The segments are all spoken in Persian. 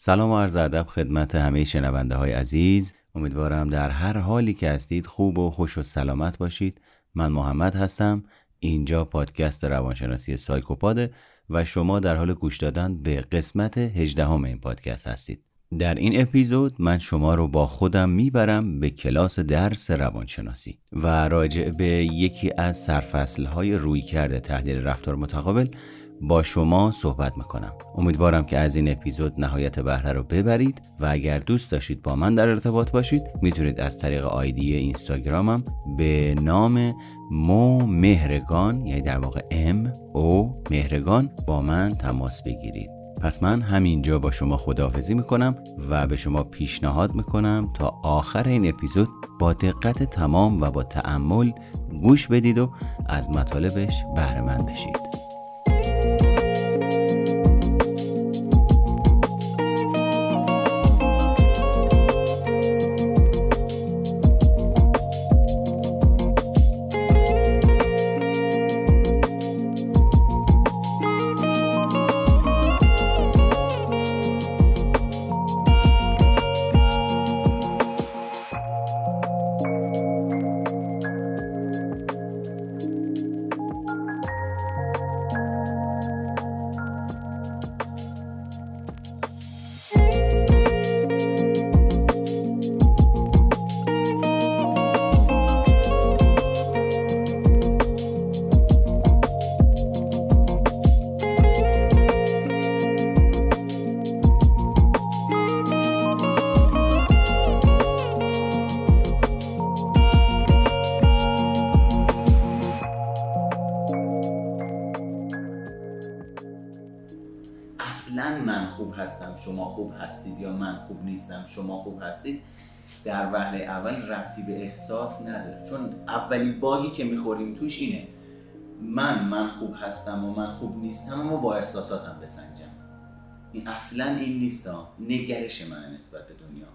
سلام و عرض ادب خدمت همه شنونده های عزیز. امیدوارم در هر حالی که هستید خوب و خوش و سلامت باشید. من محمد هستم اینجا پادکست روانشناسی سایکوپاده و شما در حال گوش دادن به قسمت 18 این پادکست هستید. در این اپیزود من شما رو با خودم می‌برم به کلاس درس روانشناسی و راجع به یکی از سرفصل های روی کرده تحلیل رفتار متقابل با شما صحبت می‌کنم. امیدوارم که از این اپیزود نهایت بهره رو ببرید و اگر دوست داشتید با من در ارتباط باشید می‌تونید از طریق آیدی اینستاگرامم به نام مو مهرگان یعنی در واقع ام او مهرگان با من تماس بگیرید. پس من همینجا با شما خداحافظی می‌کنم و به شما پیشنهاد می‌کنم تا آخر این اپیزود با دقت تمام و با تأمل گوش بدید و از مطالبش بهره بشید. شما خوب هستید در وهله اول ربطی به احساس نداره. چون اولین باگی که می‌خوریم توش اینه من من خوب هستم و من خوب نیستم و با احساساتم بسنجم. این اصلا این نیست نگرش من نسبت به دنیا.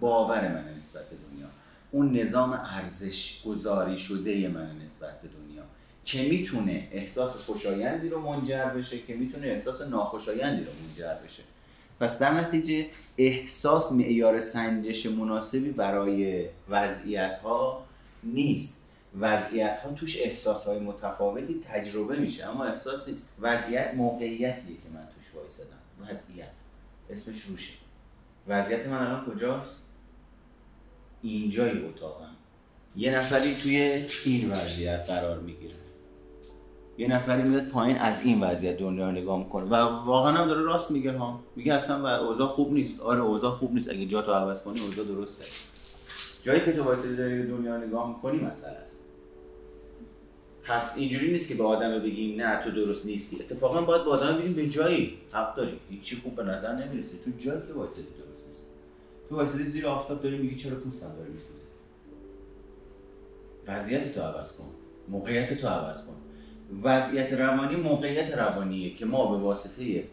باور من نسبت به دنیا. اون نظام ارزش گذاری شده من نسبت به دنیا. که می‌تونه احساس خوشایندی رو منجر بشه که می‌تونه احساس ناخوشایندی رو منجر بشه. پس در نتیجه احساس معیار سنجش مناسبی برای وضعیت ها نیست. وضعیت ها توش احساس های متفاوتی تجربه میشه اما احساس نیست. وضعیت موقعیتیه که من توش وایسادم. وضعیت. اسمش روشه. وضعیت من الان کجاست؟ اینجای اتاقم. یه نفری توی این وضعیت قرار می‌گیره. یه نفری میاد پایین از این وضعیت دنیا رو نگاه می‌کنه. و واقعا هم داره راست میگه ها. میگه اصلا و اوضاع خوب نیست. آره اوضاع خوب نیست. اگه جا تو عوض کنی اوضاع درسته. جایی که تو واسه داری دنیا نگاه می‌کنی مسئله است. پس اینجوری نیست که به آدم بگیم نه تو درست نیستی. اتفاقا باید با آدم بگیم به جایی حق داری. هیچی خوب به نظر نمی‌رسه. چون جایی که واسه درست نیست. تو واسه زیر آفتاب داری میگی چرا پوستم داره میسوزه؟ وضعیت تو عوض کن. موقعیت تو عوض کن. وضعیت روانی موقعیت روانیه که ما به واسطه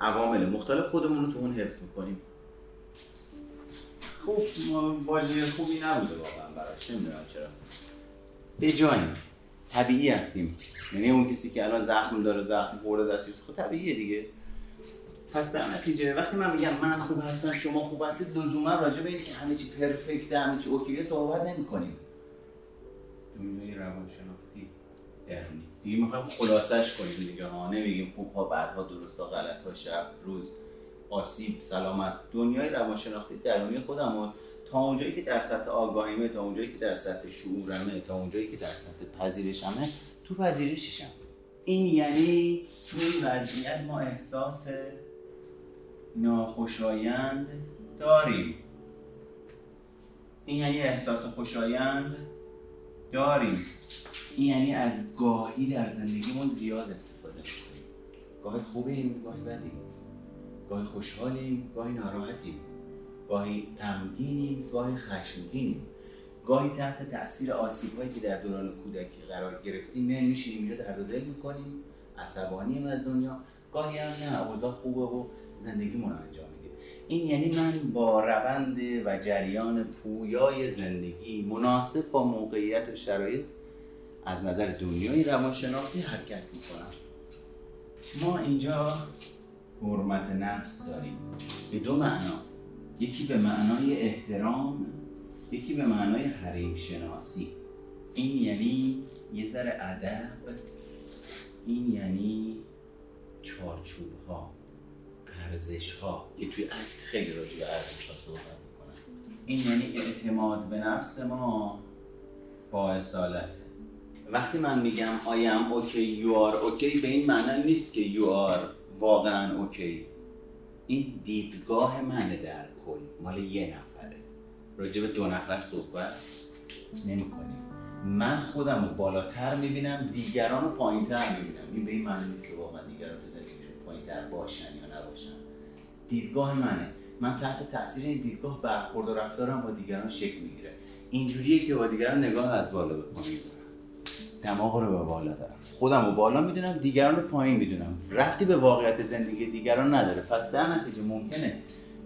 عوامل مختلف خودمون رو تو اون حفظ می‌کنیم. خوب واژه خوبی نبوده واقعا براش. نمی‌دونم چرا. به جاییم طبیعی هستیم یعنی اون کسی که الان زخم داره زخم خورده دستی خود خب طبیعیه دیگه. پس در نتیجه وقتی من میگم من خوب هستم شما خوب هستید لزوما راجع به اینکه همه چی پرفکته همه چی اوکیه صحبت نمی‌کنیم. دنیای روانشناختی. درونی دیگه می‌خوایم خلاصش کنیم دیگه ها نمیگیم خوب ها بعدها درست ها غلط ها شب روز آسیب سلامت. دنیای روانشناختی درونی خودم تا اونجایی که در سطح آگاهیمه تا اونجایی که در سطح شعورمه تا اونجایی که در سطح پذیرشمه تو پذیرششم. این یعنی تو این وضعیت ما احساس ناخوشایند داریم. این یعنی احساس خوشایند داریم. این یعنی از گاهی در زندگیمون زیاد استفاده می‌کنیم. گاهی خوبیم گاهی بدیم. گاهی خوشحالیم گاهی ناراحتیم. گاهی غمگینیم گاهی خشمگینیم. گاهی تحت تاثیر آسیب هایی که در دوران کودکی قرار گرفتیم نه میشینیم اینجا درد دل می‌کنیم عصبانیم از دنیا. گاهی هم نه اوضاع خوبه و زندگیمون انجام میدیم این یعنی من با روند و جریان پویای زندگی مناسب با موقعیت و شرایط از نظر دنیای روانشناختی حرکت می‌کنم. ما اینجا حرمت نفس داریم. به دو معنا. یکی به معنای احترام یکی به معنای حریم شناسی این یعنی یه ذره ادب این یعنی چارچوب ها ارزش ها که توی اکت خیلی راجع به ارزش ها صحبت می‌کنن این یعنی اعتماد به نفس ما با اصالته وقتی من میگم I am okay you are okay به این معنی نیست که you are واقعا اوکی این دیدگاه منه در کل مال یه نفره. راجع به دو نفر صحبت نمی کنیم من خودم رو بالاتر می‌بینم دیگران رو پایین تر می‌بینم. این به این معنی نیست که واقعا دیگران تو زندگیشون پایین تر باشن یا نباشن. دیدگاه منه. من تحت تاثیر این دیدگاه برخورد و رفتارم با دیگران شکل می‌گیره اینجوریه که با دیگران نگاه از بالا به دارم دماغ رو به بالا دارم. خودم رو بالا می‌دونم دیگران رو پایین می‌دونم. رفتی به واقعیت زندگی دیگران نداره. پس در نتیجه ممکنه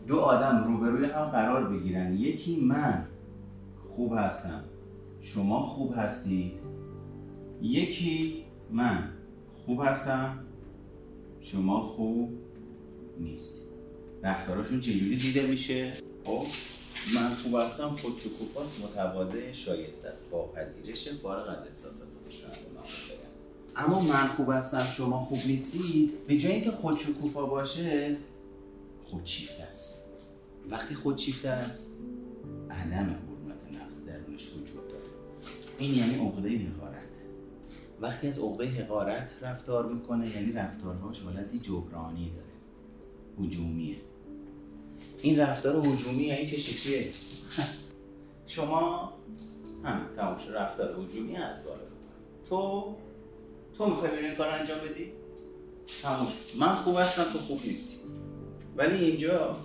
دو آدم روبروی هم قرار بگیرن. یکی من خوب هستم. شما خوب هستید. یکی من خوب هستم. شما خوب نیست رفتاراشون چجوری دیده میشه؟ خب؟ خوب هستم خود چکوفاست متواضع شایسته است. با پذیرش فارغ از احساسات اما من خوب هستم شما خوب نیستید. به جای اینکه خود شکوفا باشه خودشیفته است. وقتی خودشیفته است عدم حرمت نفس درونش وجود داره. این یعنی عقده حقارت. وقتی از عقده حقارت رفتار می‌کنه یعنی رفتارهاش حالتی جبرانی داره. هجومیه. این رفتار هجومی یعنی چه شکلیه؟ شما هم تمام رفتار هجومی از بالا. تو تو می‌خوای بری این کار انجام بدی؟ تموم من خوب هستم تو خوب نیستی. ولی اینجا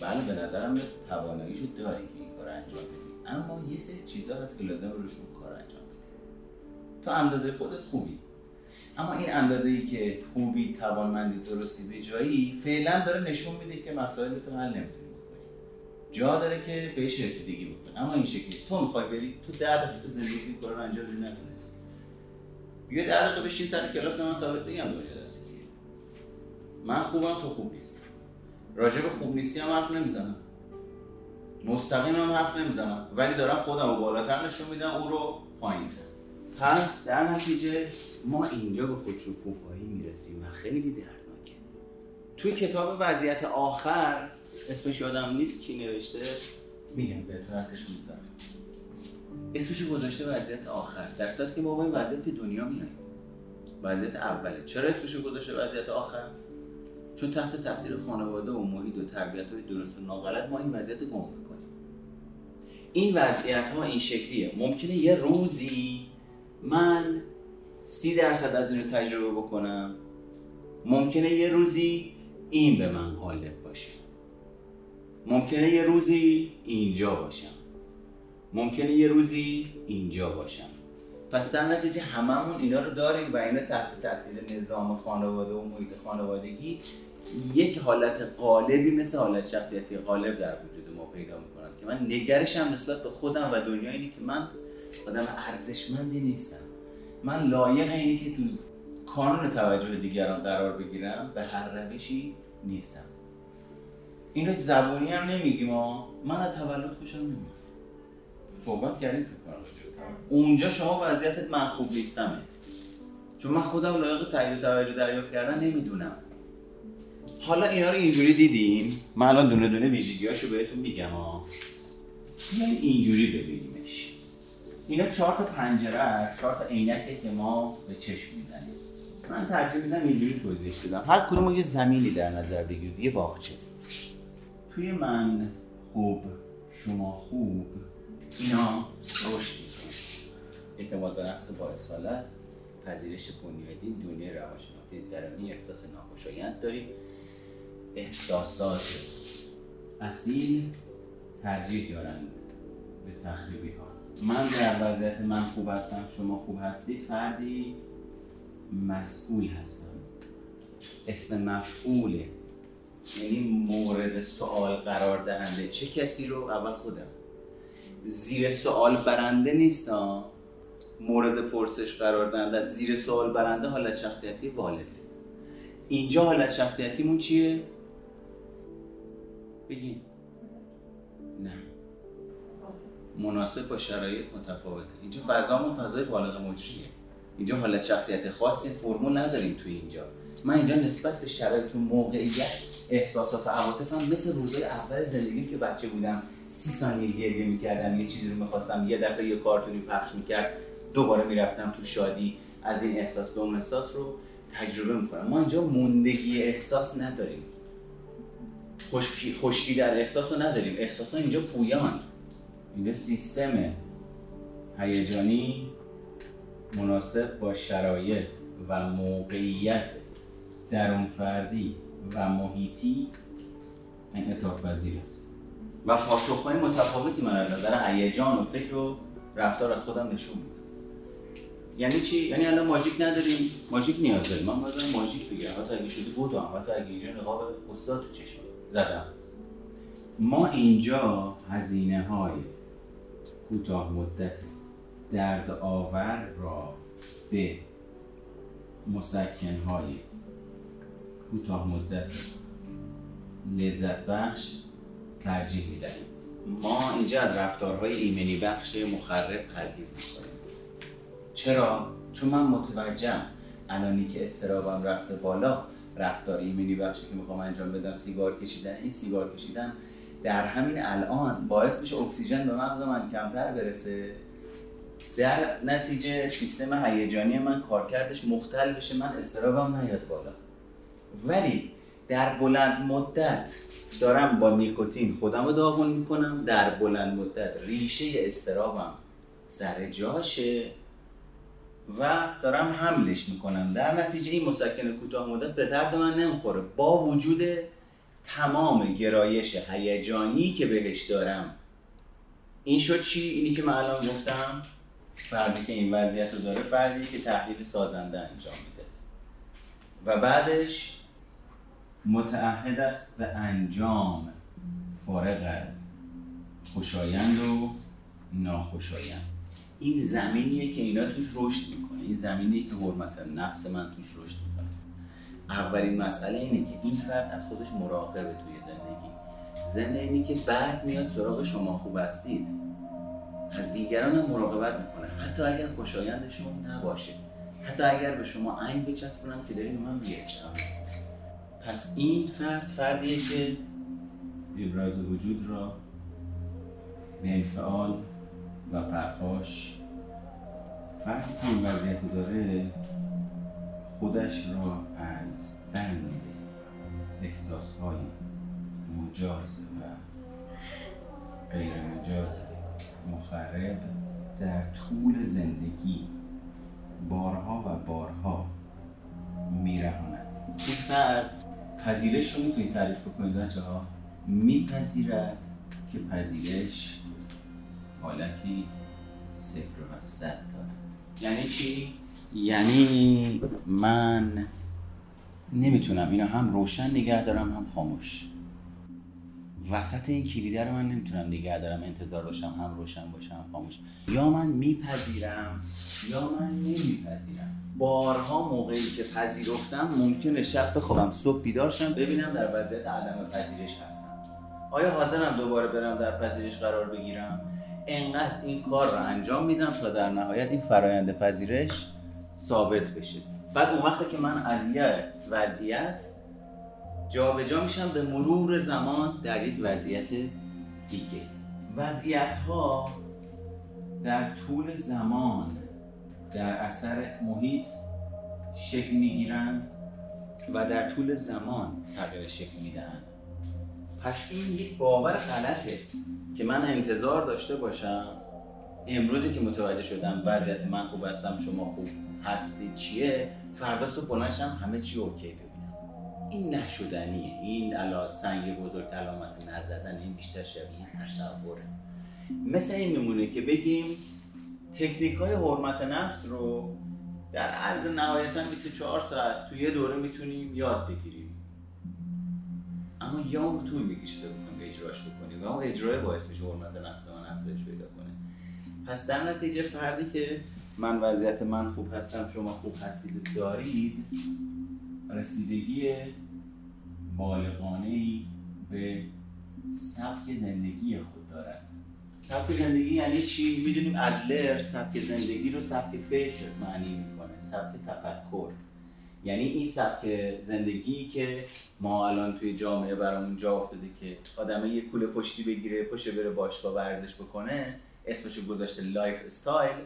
بله به نظرم یه تواناییشو داری که این کار انجام بدی. اما یه سری چیزا هست که لازم روشون کار انجام بدی. تو اندازه خودت خوبی. اما این اندازه ای که خوبی توانمندی درستی به جایی فعلا داره نشون میده که مسائل تو حل نمی‌تونی بکنی. جا داره که بهش رسیدگی بکنی. اما این شکلی تو می‌خوای بری تو ده دفعه تو زندگی کار رو انجام بدی بیا ده دقیقه بشین سر کلاس من تا بهت بگم دنیا دستی من خوبم تو خوب نیست راجع به خوب نیستی هم حرف نمی‌زنم. مستقیم هم حرف نمی‌زنم. ولی دارم خودم رو بالاتر نشون میدم او رو پایین پس در نتیجه ما اینجا به خودشکوفایی می‌رسیم و خیلی دردناکه. توی کتاب وضعیت آخر اسمش یادم نیست کی نوشته؟ میگم بهتون ازش می‌ذارم اسمش گذاشته وضعیت آخر. در صورتی که ما با این وضعیت به دنیا میاییم وضعیت اوله چرا اسمش گذاشته وضعیت آخر؟ چون تحت تاثیر خانواده و محیط و تربیت های درست و ناغلط ما این وضعیت گم می‌کنیم. این وضعیت ها این شکلیه. ممکنه یه روزی من سی درصد از این رو تجربه بکنم ممکنه یه روزی این به من غالب باشه. ممکنه یه روزی اینجا باشم. ممکنه یه روزی اینجا باشم. پس در نتیجه هممون اینا رو داریم و اینا تحت تاثیر نظام خانواده و محیط خانوادگی یک حالت قالبی مثل حالت شخصیتی قالب در وجود ما پیدا می‌کنن که من نگرشم نسبت به خودم و دنیا اینه که من آدم ارزشمندی نیستم. من لایق اینی که تو کانون توجه دیگران قرار بگیرم به هر روشی نیستم. اینو زبونی هم نمیگیم ما. من از تولد خوشم نمیاد. صحبت کردیم فکر کنم اونجا شما وضعیتت من خوب نیستمه. چون من خودم لایق تایید توجه دریافت کردن نمی‌دونم. حالا اینا رو اینجوری دیدین؟ من الان دونه دونه ویژگیاشو بهتون میگم ها اینجوری ببینیمش اینا چهار تا پنجره است چهار تا عینکه که ما به چشم می‌زنیم من ترجیح میدم اینجوری توضیح بدم. هر کدوم یه زمینی در نظر بگیرید یه باغچه. توی من خوب شما خوب اینا رشد می‌کنن اعتماد به نفس با اصالت پذیرش بنیادین دنیای روانشناختی. درونی احساس ناخوشایند داریم. احساسات اصیل ترجیح دارند به تخریبی ها. من در وضعیت من خوب هستم شما خوب هستید فردی مسئول هستم. اسم مفعوله. یعنی مورد سوال قرار دهنده. چه کسی رو؟ اول خودم. زیر سوال برنده نیستم مورد پرسش قرار دهنده. زیر سوال برنده حالت شخصیتی والده. اینجا حالت شخصیتیمون چیه؟ بگین. نه. مناسب با شرایط متفاوته. اینجا فضامون فضای بالغ مجریه. اینجا حالت شخصیت خاصی فرمول نداریم تو اینجا. من اینجا نسبت به شرایط و موقعیت احساسات و عواطفم مثل روزای اول زندگیم که بچه بودم سی ثانیه گریه می‌کردم یه چیزی رو می‌خواستم یه دفعه یه کارتونی پخش می‌کرد دوباره می‌رفتم تو شادی. از این احساس به اون احساس رو تجربه می‌کنم. ما اینجا موندگی احساس نداریم. خشکی, خشکی در احساس رو نداریم. احساس ها اینجا پویان. اینجا سیستم هیجانی مناسب با شرایط و موقعیت درون فردی و محیطی انعطاف پذیر است. و پاسخهای متفاوتی من از نظر هیجان و فکر و رفتار از خودم نشون میدم یعنی چی؟ یعنی الان ماژیک نداریم ماژیک نیاز داریم من باید ماژیک بگیرم. حتی اگه شده بودم حتی اگه اینجا نقاب استاد تو چشم زدم. ما اینجا هزینه های کوتاه مدت درد آور را به مسکن های کوتاه مدت لذت بخش ترجیح می‌دهیم ما اینجا از رفتارهای ایمنی بخش مخرب پرهیز می‌کنیم چرا؟ چون من متوجهم الانی که استرابم رفته بالا رفتار ایمنی بخشی که می‌خوام انجام بدم سیگار کشیدن این سیگار کشیدن در همین الان باعث میشه اکسیژن به مغز من کمتر برسه. در نتیجه سیستم هیجانی من کارکردش مختل بشه من استرابم نیاد بالا. ولی در بلند مدت دارم با نیکوتین خودم رو داغون می‌کنم در بلند مدت ریشه استرابم سر جاشه و دارم حملش می‌کنم. در نتیجه این مسکن کوتاه مدت به درد من نمی‌خوره. با وجود تمام گرایش هیجانی که بهش دارم. این شد چی؟ اینی که من الان گفتم. فردی که این وضعیت رو داره فردی که تحلیل سازنده انجام میده. و بعدش متعهد است به انجام فارغ از خوشایند و ناخوشایند. این زمینیه که اینا توش رشد می‌کنه. این زمینیه که حرمت نفس من توش رشد می‌کنه. اولین مسئله اینه که این فرد از خودش مراقبه توی زندگی. زنده اینی که بعد میاد سراغ شما خوب هستید. از دیگران هم مراقبت می‌کنه. حتی اگر خوشایندشون نباشه. حتی اگر به شما عین بچسبونم که دارین من میگشتم پس این فرد فردیه که ابراز وجود را به و پرخاش فردی که این وضعیت داره. خودش را از بند احساس های مجاز و غیر مجاز مخرب در طول زندگی بارها و بارها میرهاند. این فرد پذیرش رو می‌تونید تعریف بکنید بچه ها میپذیرد که پذیرش حالتی صفر و صد دارد. یعنی چی؟ یعنی من نمی‌تونم اینو هم روشن نگه دارم هم خاموش. وسط این کلیده رو من نمی‌تونم نگه دارم انتظار داشتم هم روشن باشم خاموش. یا من میپذیرم یا من نمیپذیرم. بارها موقعی که پذیرفتم ممکنه شب بخوابم صبح بیدار شم ببینم در وضعیت عدم پذیرش هستم. آیا حاضرم دوباره برم در پذیرش قرار بگیرم؟ انقدر این کار رو انجام میدم تا در نهایت این فرایند پذیرش ثابت بشه. بعد اون وقتی که من از یه وضعیت جابجا جا میشم به مرور زمان در یک وضعیت دیگه. وضعیت ها در طول زمان در اثر محیط شکل می‌گیرند و در طول زمان تغییر شکل می‌دهند. پس این یک باور غلطه که من انتظار داشته باشم امروزی که متوجه شدم وضعیت من خوب هستم شما خوب هستید چیه فردا صبح بلنشم همه چی اوکی ببینم. این نشدنیه. این علا سنگ بزرگ علامت نزدن این بیشتر شبیه تصوره. مثل این میمونه که بگیم تکنیک های حرمت نفس رو در عرض نهایتا 24 ساعت توی یه دوره می‌تونیم یاد بگیریم. اما یا اون طول می‌کشه تا بکنیم اجراش بکنیم و اون اجرای باعث میشه حرمت نفس من افزایش پیدا کنه. پس در نتیجه فردی که من وضعیت من خوب هستم شما خوب هستید دارید رسیدگی بالغانه به سبک زندگی خود دارد سبک زندگی یعنی چی؟ می‌دونیم آدلر سبک زندگی رو سبک فکر معنی می‌کنه سبک تفکر یعنی این سبک زندگی که ما الان توی جامعه برامون جا افتاده که آدم یه کوله پشتی بگیره پشتش بره باشگاه ورزش بکنه اسمشو گذاشته lifestyle.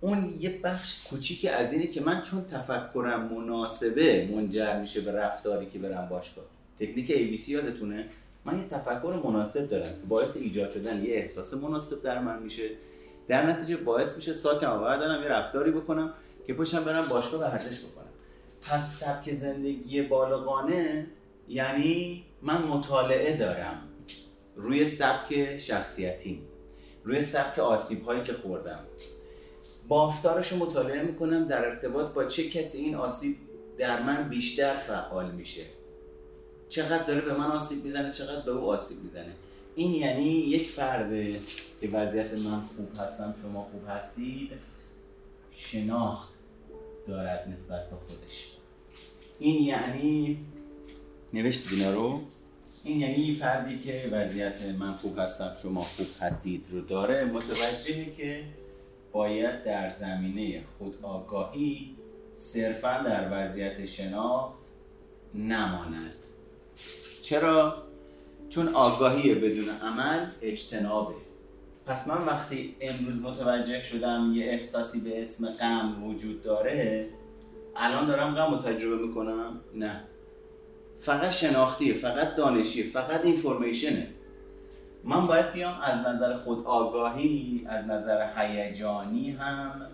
اون یه بخش کوچیکی از اینه که من چون تفکرم مناسبه منجر میشه به رفتاری که برم باشگاه تکنیک ABC یادتونه؟ من یه تفکر مناسب دارم. که باعث ایجاد شدن یه احساس مناسب در من میشه. در نتیجه باعث میشه ساکم آور دارم یه رفتاری بکنم که پشم برم باشگاه ورزش بکنم. پس سبک زندگی بالغانه یعنی من مطالعه دارم روی سبک شخصیتی روی سبک آسیب هایی که خوردم. بافتارش رو مطالعه می‌کنم در ارتباط با چه کسی این آسیب در من بیشتر فعال میشه. چقدر داره به من آسیب می‌زنه چقدر به او آسیب می‌زنه. این یعنی یک فرده که وضعیت من خوب هستم شما خوب هستید شناخت دارد نسبت به خودش. این یعنی نوشت اینا رو؟ این یعنی فردی که وضعیت من خوب هستم شما خوب هستید رو داره. متوجهه که باید در زمینه خود آگاهی صرفا در وضعیت شناخت نماند. چرا؟ چون آگاهی بدون عمل اجتنابه. پس من وقتی امروز متوجه شدم یه احساسی به اسم غم وجود داره الان دارم غم رو تجربه می‌کنم؟ نه. فقط شناختیه فقط دانشیه فقط اینفورمیشنه من باید بیام از نظر خود آگاهی از نظر هیجانی هم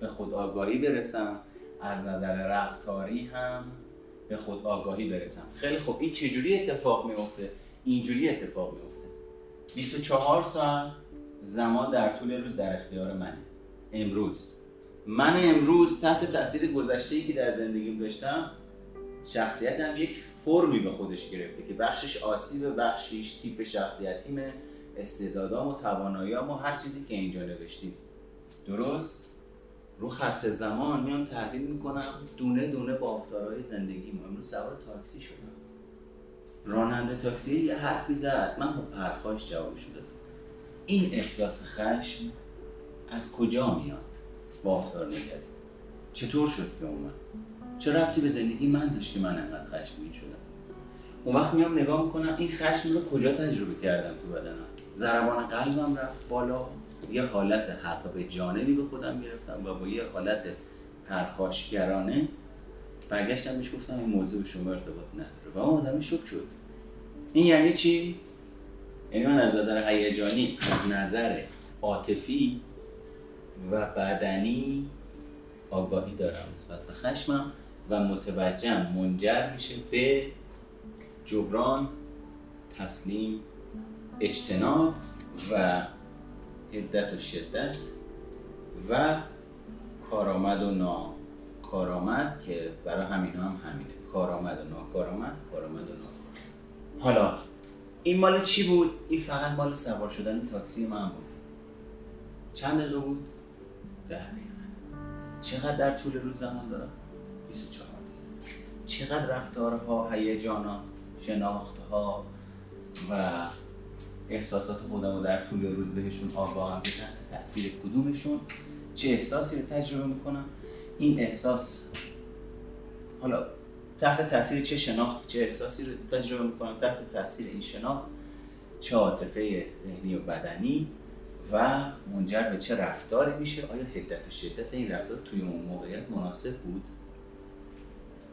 به خود آگاهی برسم از نظر رفتاری هم به خود آگاهی برسم. خیلی خوب. این چجوری اتفاق میفته اینجوری اتفاق میفته 24 ساعت زمان در طول روز در اختیار منه. امروز. من امروز تحت تاثیر گذشته که در زندگیم داشتم شخصیتم یک فرمی به خودش گرفته که بخشش آسیب بخشش تیپ شخصیتیمه استعدادام و تواناییام و هر چیزی که اینجا نوشتیم. درست؟ رو خط زمان میام تحلیل می‌کنم دونه دونه بافتارهای زندگی ما. امروز سوار تاکسی شدم. راننده تاکسی یه حرفی زد. من با پرخاش جوابش دادم این احساس خشم از کجا میاد؟ بافتار نگری. چطور شد که اومد؟ چه ربطی به زندگی من داشت که من انقدر خشمگین شدم؟ اون وقت میام نگاه می‌کنم این خشم رو کجا تجربه کردم تو بدنم؟ ضربان قلبم رفت بالا. یه حالت حق به جانبی به خودم گرفتم و با یه حالت پرخاشگرانه برگشتم بهش گفتم این موضوع به شما ارتباط نداره. و اون آدم شک شد. این یعنی چی؟ یعنی من از نظر هیجانی از نظر عاطفی و بدنی آگاهی دارم نسبت به خشمم. و متوجهم منجر میشه به جبران تسلیم اجتناب و هدت و شدت و کارآمد و ناکارآمد که برای همین هم همینه کارآمد و ناکارآمد کارآمد و ناکارآمد حالا این مال چی بود؟ این فقط مال سوار شدن تاکسی من بود چند دقیقه بود؟ ده دقیقه چقدر در طول روز زمان دارم؟ 24 دقیقه چقدر رفتارها، هیجانات، شناختها و احساسات خودم رو در طول روز بهشون آگاهم که تحت تاثیر کدومشون؟ چه احساسی رو تجربه می‌کنم؟ این احساس حالا تحت تاثیر چه شناخت چه احساسی رو تجربه می‌کنم؟ تحت تاثیر این شناخت چه عاطفه ذهنی و بدنی و منجر به چه رفتاری میشه؟ آیا هدت و شدت این رفتار توی اون موقعیت مناسب بود؟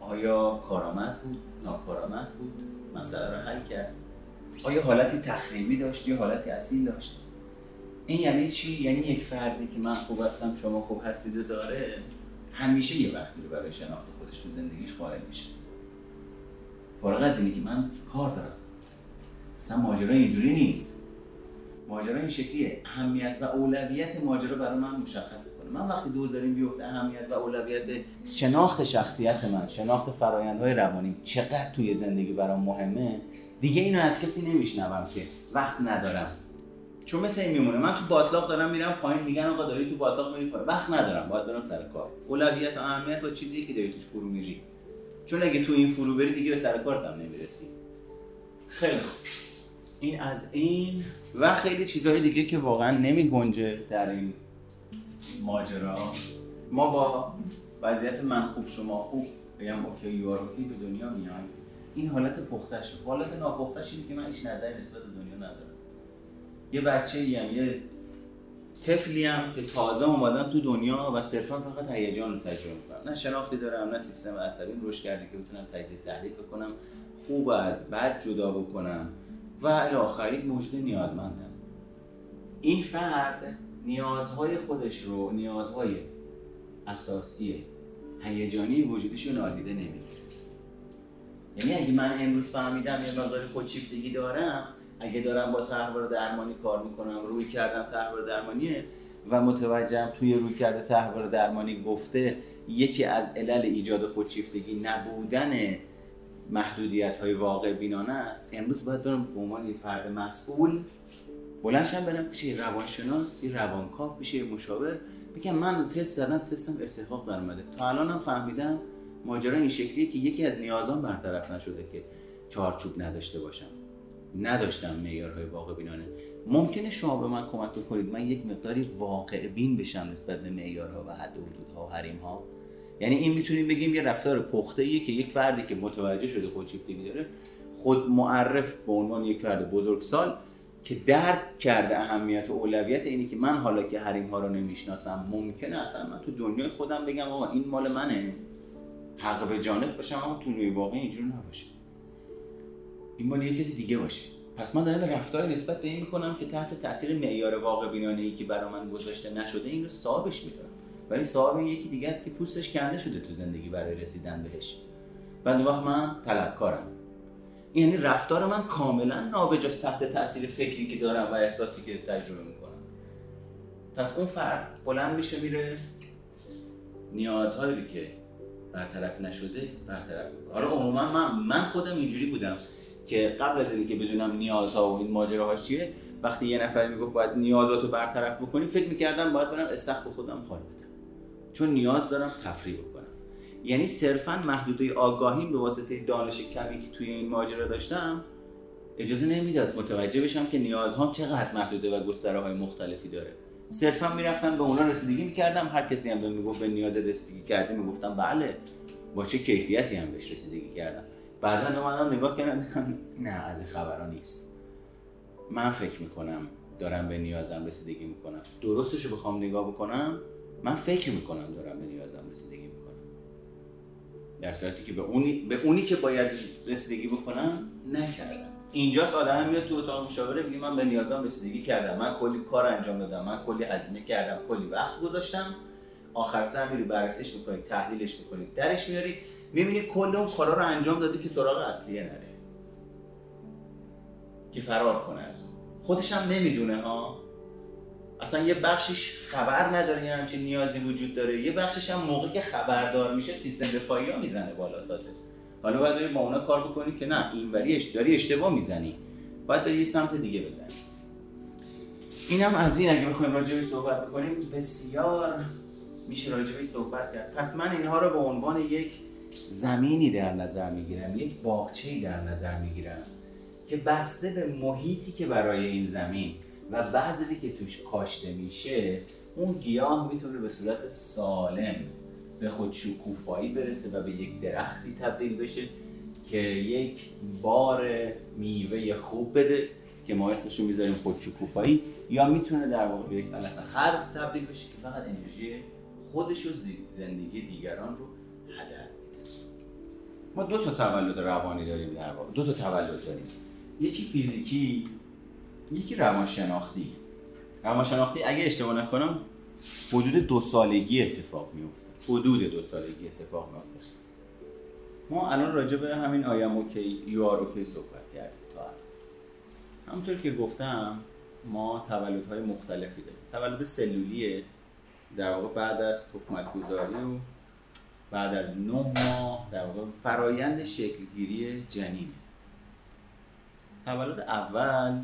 آیا کارآمد بود؟ ناکارآمد بود؟ مسئله رو حل کرد. آیا حالتی تخریبی داشت؟ یا حالتی اصیل داشت؟ این یعنی چی؟ یعنی یک فردی که من خوب هستم شما خوب هستید و داره همیشه یه وقتی رو برای شناخت خودش تو زندگیش قائل میشه. فارغ از اینی که من کار دارم. اصلا ماجرا اینجوری نیست. ماجرا این شکلیه. اهمیت و اولویت ماجرا برای من مشخص کنه من وقتی دوز داریم بیفته اهمیت و اولویت شناخت شخصیت من شناخت فرایندهای روانی چقدر توی زندگی برام مهمه دیگه اینو از کسی نمیشنوم که وقت ندارم. چون مثل این میمونه من تو باطلاق دارم میرم پایین میگن آقا داری تو باطلاق میری پایین. وقت ندارم باید برم سر کار. اولویت و اهمیت با چیزی که داری توش فرو میری. چون اگه تو این فرو بری دیگه به سر کارت هم نمی‌رسی. خیلی خوب. این از این و خیلی چیزهای دیگه که واقعا نمی گنجه در این ماجرا. ما با وضعیت من خوب شما خوب بگم okay you okay به دنیا میایم این حالت پختش. حالت ناپختش اینه که من هیچ نظری نسبت به دنیا ندارم. یه بچه ایم یه طفلی هم که تازه اومدم تو دنیا و صرفا فقط هیجان رو تجربه می‌کنم نه شناختی دارم نه سیستم عصبی رشد کرده که بتونم تجزیه تحلیل بکنم. خوب از بد جدا بکنم. و الاخر یک موجود نیازمندم. این فرد نیازهای خودش رو نیازهای اساسی هیجانی وجودش رو نادیده نمی‌گیره. یعنی اگه من امروز فهمیدم یه مقداری خودشیفتگی دارم اگه دارم با تحول درمانی کار می‌کنم روی کردم تحول درمانیه و متوجهم توی روی کرده تحول درمانی گفته یکی از علل ایجاد خودشیفتگی نبودن محدودیت های واقع بینانه است. امروز باید برم به عنوان یه فرد مسئول بلندشم برم پیش روانشناس یه روانکاو پیش مشاور. بگم من تست زدم تستم استحقاق در اومده. تا الان هم فهمیدم ماجرا این شکلیه که یکی از نیازان برطرف نشده که چارچوب نداشته باشم. نداشتم معیارهای واقع بینانه. ممکنه شما به من کمک بکنید. من یک مقداری واقع بین بشم نسبت به معیارها و حد و حدودها و حریمها. یعنی این می‌تونیم بگیم یه رفتار پخته ایه که یک فردی که متوجه شده خودشیفتگی داره خود معرف به عنوان یک فرد بزرگسال که درک کرده اهمیت و اولویت اینی که من حالا که حریم ها رو نمی‌شناسم ممکنه اصلا من تو دنیای خودم بگم آقا این مال منه. حق به جانب باشم اما تو دنیای واقعی اینجوری نباشه. این مال یه کسی دیگه باشه. پس من دارم رفتار نسبت به این می‌کنم که تحت تاثیر معیار واقع بینانه ای که برای من گذاشته نشده اینو صاحبش میدارم ولی صاحب یکی دیگه است که پوستش کنده شده تو زندگی برای رسیدن بهش. بعد وقت من طلبکارم. یعنی رفتار من کاملا نابجاست تحت تاثیر فکری که دارم و احساسی که تجربه می‌کنم. پس اون فرد بلند میشه میره. نیازهایی که برطرف نشده برطرف می‌کنه. آره عموما من من خودم اینجوری بودم که قبل از اینکه بدونم نیازها و این ماجراها چیه وقتی یه نفر می‌گفت باید نیازاتو برطرف بکنی فکر می‌کردم باید برم استخ خودم خال بدم چون نیاز دارم تفریح بکنم. یعنی صرفا محدوده آگاهیم به واسطه دانش کمی که توی این ماجرا داشتم اجازه نمی‌داد متوجه بشم که نیازهام چقدر محدوده و گستره های مختلفی داره. صرفا می‌رفتم به اونا رسیدگی می‌کردم هر کسی هم به می‌گفت به نیاز رسیدگی کرده می‌گفتم بله با چه کیفیتی هم بهش رسیدگی کردم. بعدا اومدم نگاه کردم نه از این خبرها نیست. من فکر می‌کنم دارم به نیازم رسیدگی می‌کنم. درستش رو بخوام نگاه بکنم من فکر می‌کنم دارم به نیازم رسیدگی می‌کنم. در صورتی که به اونی, به اونی که باید رسیدگی بکنم نکردم. اینجاست آدم میاد تو اتاق مشاوره میگه من به نیازم رسیدگی کردم. من کلی کار انجام دادم من کلی هزینه کردم کلی وقت گذاشتم. آخر سر میری بررسیش می‌کنی تحلیلش می‌کنی درش میاری می‌بینی کل اون کارا رو انجام دادی که سراغ اصلیه نره. که فرار کنه از خودش هم نمی‌دونه ها اصلا یه بخشش خبر نداره یه همچین نیازی وجود داره. یه بخشش هم موقع که خبردار میشه سیستم دفاعی ها می‌زنه بالا تازه. حالا باید بری با اونا کار بکنی که نه این ولی داری اشتباه می‌زنی. باید داری یه سمت دیگه بزنی. اینم از این اگه بخوایم راجبی صحبت بکنیم بسیار میشه راجبی صحبت کرد. پس من اینها رو به عنوان یک زمینی در نظر می‌گیرم یک باغچه‌ای در نظر می‌گیرم که بسته به محیطی که برای این زمین و بذری که توش کاشته میشه اون گیاه می‌تونه به صورت سالم به خود شکوفایی برسه و به یک درختی تبدیل بشه که یک بار میوه خوب بده که ما اسمشو می‌ذاریم خود شکوفایی یا می‌تونه در واقع به یک علف هرز تبدیل بشه که فقط انرژی خودش و زندگی دیگران رو هدر میده. ما دو تا تولد روانی داریم در واقع. دو تا تولد داریم. یکی فیزیکی یکی روانشناختی. روانشناختی اگه اشتباه نکنم حدود دو سالگی اتفاق میفته حدود دو سالگی اتفاق میفته ما الان راجع به همین I'm OK, You're OK صحبت کردیم تا الان. همونطور که گفتم ما تولدهای مختلفی داریم. تولد سلولیه. در واقع بعد از تخمک گذاری و بعد از نه ماه در واقع فرایند شکلگیری جنینه. تولد اول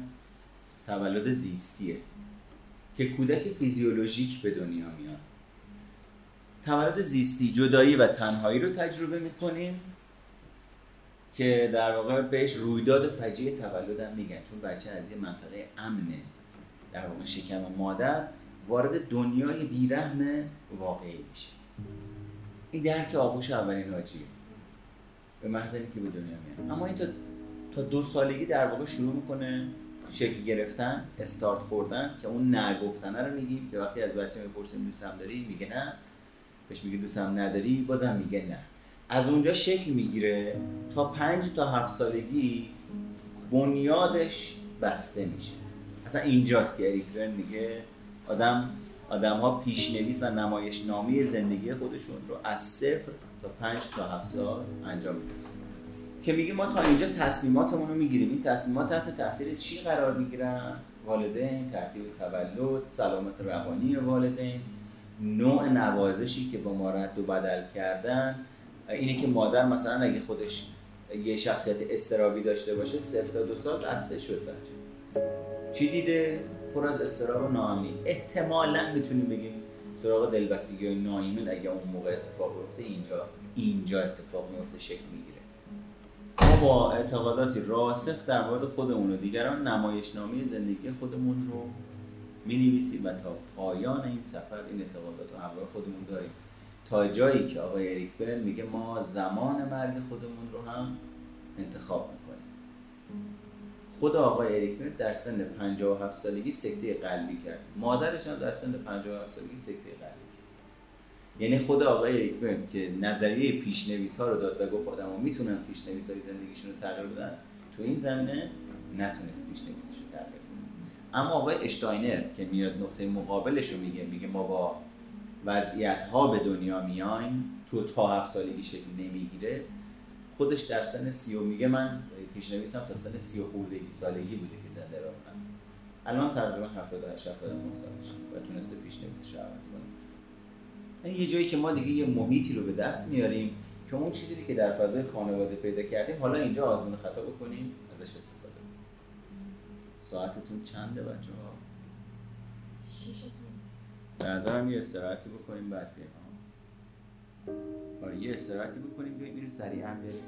تولد زیستیه. که کودک فیزیولوژیک به دنیا میاد. تولد زیستی جدایی و تنهایی رو تجربه می‌کنیم که در واقع بهش رویداد فجیع تولدم میگن. چون بچه از یه منطقه امنه در واقع شکم مادر وارد دنیای بیرحم واقعی میشه. این درک آغوش اولین ناجیه به محض که به دنیا میاد. اما این تا, تا دو سالگی در واقع شروع می‌کنه شکل گرفتن استارت خوردن که اون نگفتنه رو میگیم که وقتی از بچه می‌پرسیم دوستم داری؟ میگه نه. بهش میگه دوستم نداری؟ بازم میگه نه. از اونجا شکل می‌گیره تا پنج تا هفت سالگی بنیادش بسته میشه. اصلا اینجاست که اریک میگه آدم آدم ها پیشنویس و نمایش نامی زندگی خودشون رو از صفر تا پنج تا هفت سال انجام میده که میگه ما تا اینجا تصمیماتمون رو می‌گیریم. این تصمیمات تحت تاثیر چی قرار می‌گیرن؟ والدین ترتیب تولد سلامت روانی والدین. نوع نوازشی که با ما رد و بدل کردن اینه که مادر مثلا اگه خودش یه شخصیت استرابی داشته باشه صفر تا دو سال دسته شد بچه. چی دیده؟ پر از استراب و ناامنی. احتمالا می‌تونیم بگیم سراغ دلبستگی و ناایمن اگه اون موقع اتفاق بیفته اینجا اینجا اتفاق میفته شکل می‌گیره. ما با اعتقاداتی راسخ در مورد خودمون و دیگران نمایشنامه زندگی خودمون رو می نویسیم و تا پایان این سفر این اعتقادات رو همراه خودمون داریم. تا جایی که آقای اریک برن میگه ما زمان مرگ خودمون رو هم انتخاب می‌کنیم. خود آقای اریک برن در سن 57 سالگی سکته قلبی کرد. مادرش هم در سن 57 سالگی سکته قلبی یعنی خود آقای اریک برن که نظریه پیشنویس ها رو داد و گفت آدم ها می‌تونن پیشنویس های زندگیشون رو تغییر بدن تو این زمینه نتونست پیشنویسش رو تغییر بدن اما آقای اشتاینر که میاد نقطه مقابلش رو میگه میگه ما با وضعیت ها به دنیا میایم تو تا هفت سالگی شکل نمی‌گیره خودش در سن سی و میگه من پیشنویسم تا سن سی و خوردگی سالگی بوده که زنده بمونم الان تقریبا 78 79 سالش و تونسته پیشنویسش رو عوض یه جایی که ما دیگه یه محیطی رو به دست میاریم که اون چیزی که در فضای خانواده پیدا کردیم حالا اینجا آزمون خطا بکنیم ازش استفاده کنیم. ساعتتون چنده بچه ها؟ به نظرم یه استراحتی بکنیم بعد آره یه استراحتی بکنیم بیایم اینو سریعا بریم.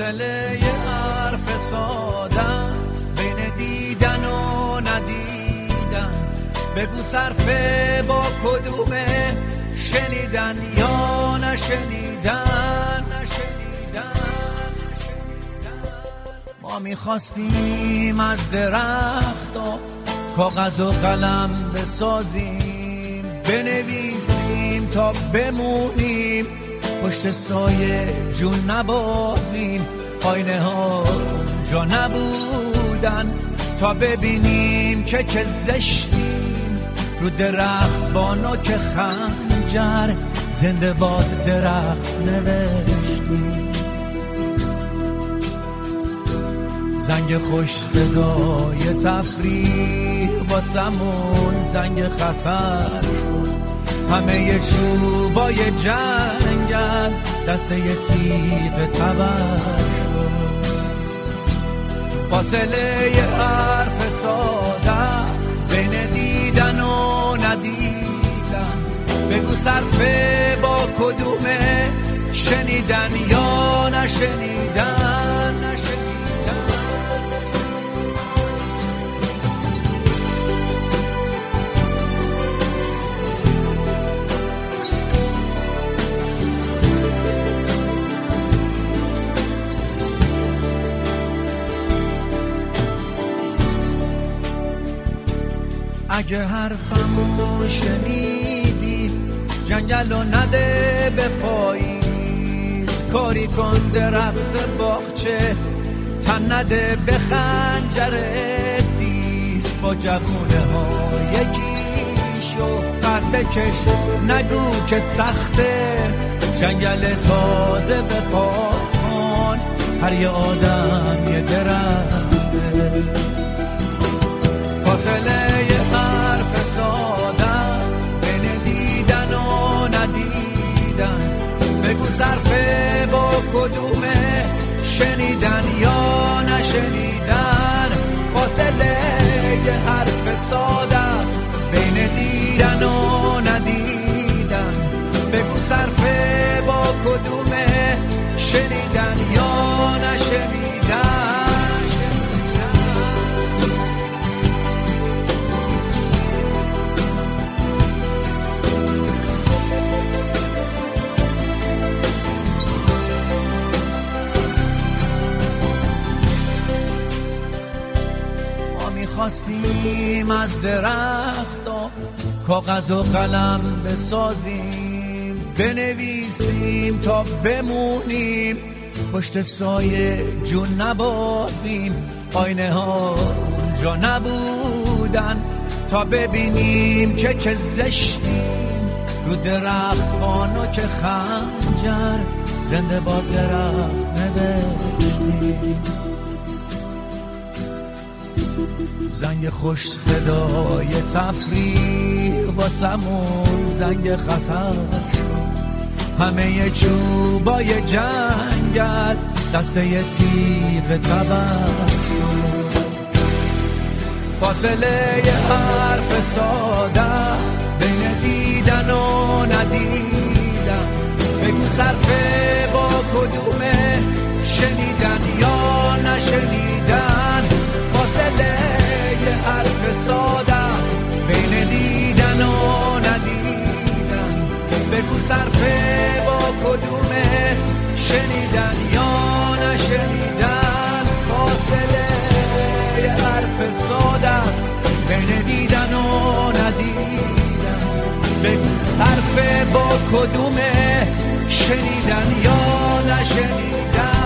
فاصله یه حرف ساده است. بین دیدن و ندیدن. بگو صرفه با کدومه شنیدن یا نشنیدن؟ ما می‌خواستیم از درخت کاغذ و قلم بسازیم. بنویسیم تا بمونیم. پشت سایه جون نبازیم. آینه ها جا نبودن. تا ببینیم که چه زشتیم. رو درخت با نوک خنجر زنده باد درخت نوشتیم. زنگ خوش صدای تفریح با سمون زنگ خطر. همه چوبای جنگل دسته تیغ تبر فاصله حرف ساده است بین دیدن و ندیدن. بگو صرفه با کدومه شنیدن یا نشنیدن؟ اگه حرفمو شنیدی جنگل و نده به پاییز. کاری کن درخت باغچه تن نده به خنجر دیز با جوونه ها یکیشو قد بکش. نگو که سخته جنگل تازه به پا هر یه آدم یه درخته. صرفه با کدومه؟ شنیدن یا نشنیدن؟ فاصله یه حرف ساده است. بین دیدن و ندیدن. بگو صرفه با کدومه؟ شنیدن یا نشنیدن؟ می‌خواستیم از درختا کاغذ و قلم بسازیم بنویسیم تا بمونیم. پشت سایه جون نبازیم آینه ها اونجا نبودن. تا ببینیم که چه زشتیم. رو درخت بانو که خنجر زنده با درخت نوشتیم. زنگ خوش صدای تفریح واسمون زنگ خطر همه چوبای جنگل دسته تیغ تبر فاصله یه حرف ساده است بین دیدن و ندیدن. بگو صرفه با کدومه شنیدن یا نشنیدن؟ ساده است. بین دیدن و ندیدن. بگو صرفه با کدومه. شنیدن یا نشنیدن. فاصله حرف ساده است. بین دیدن و ندیدن. بگو صرفه با کدومه. شنیدن یا نشنیدن.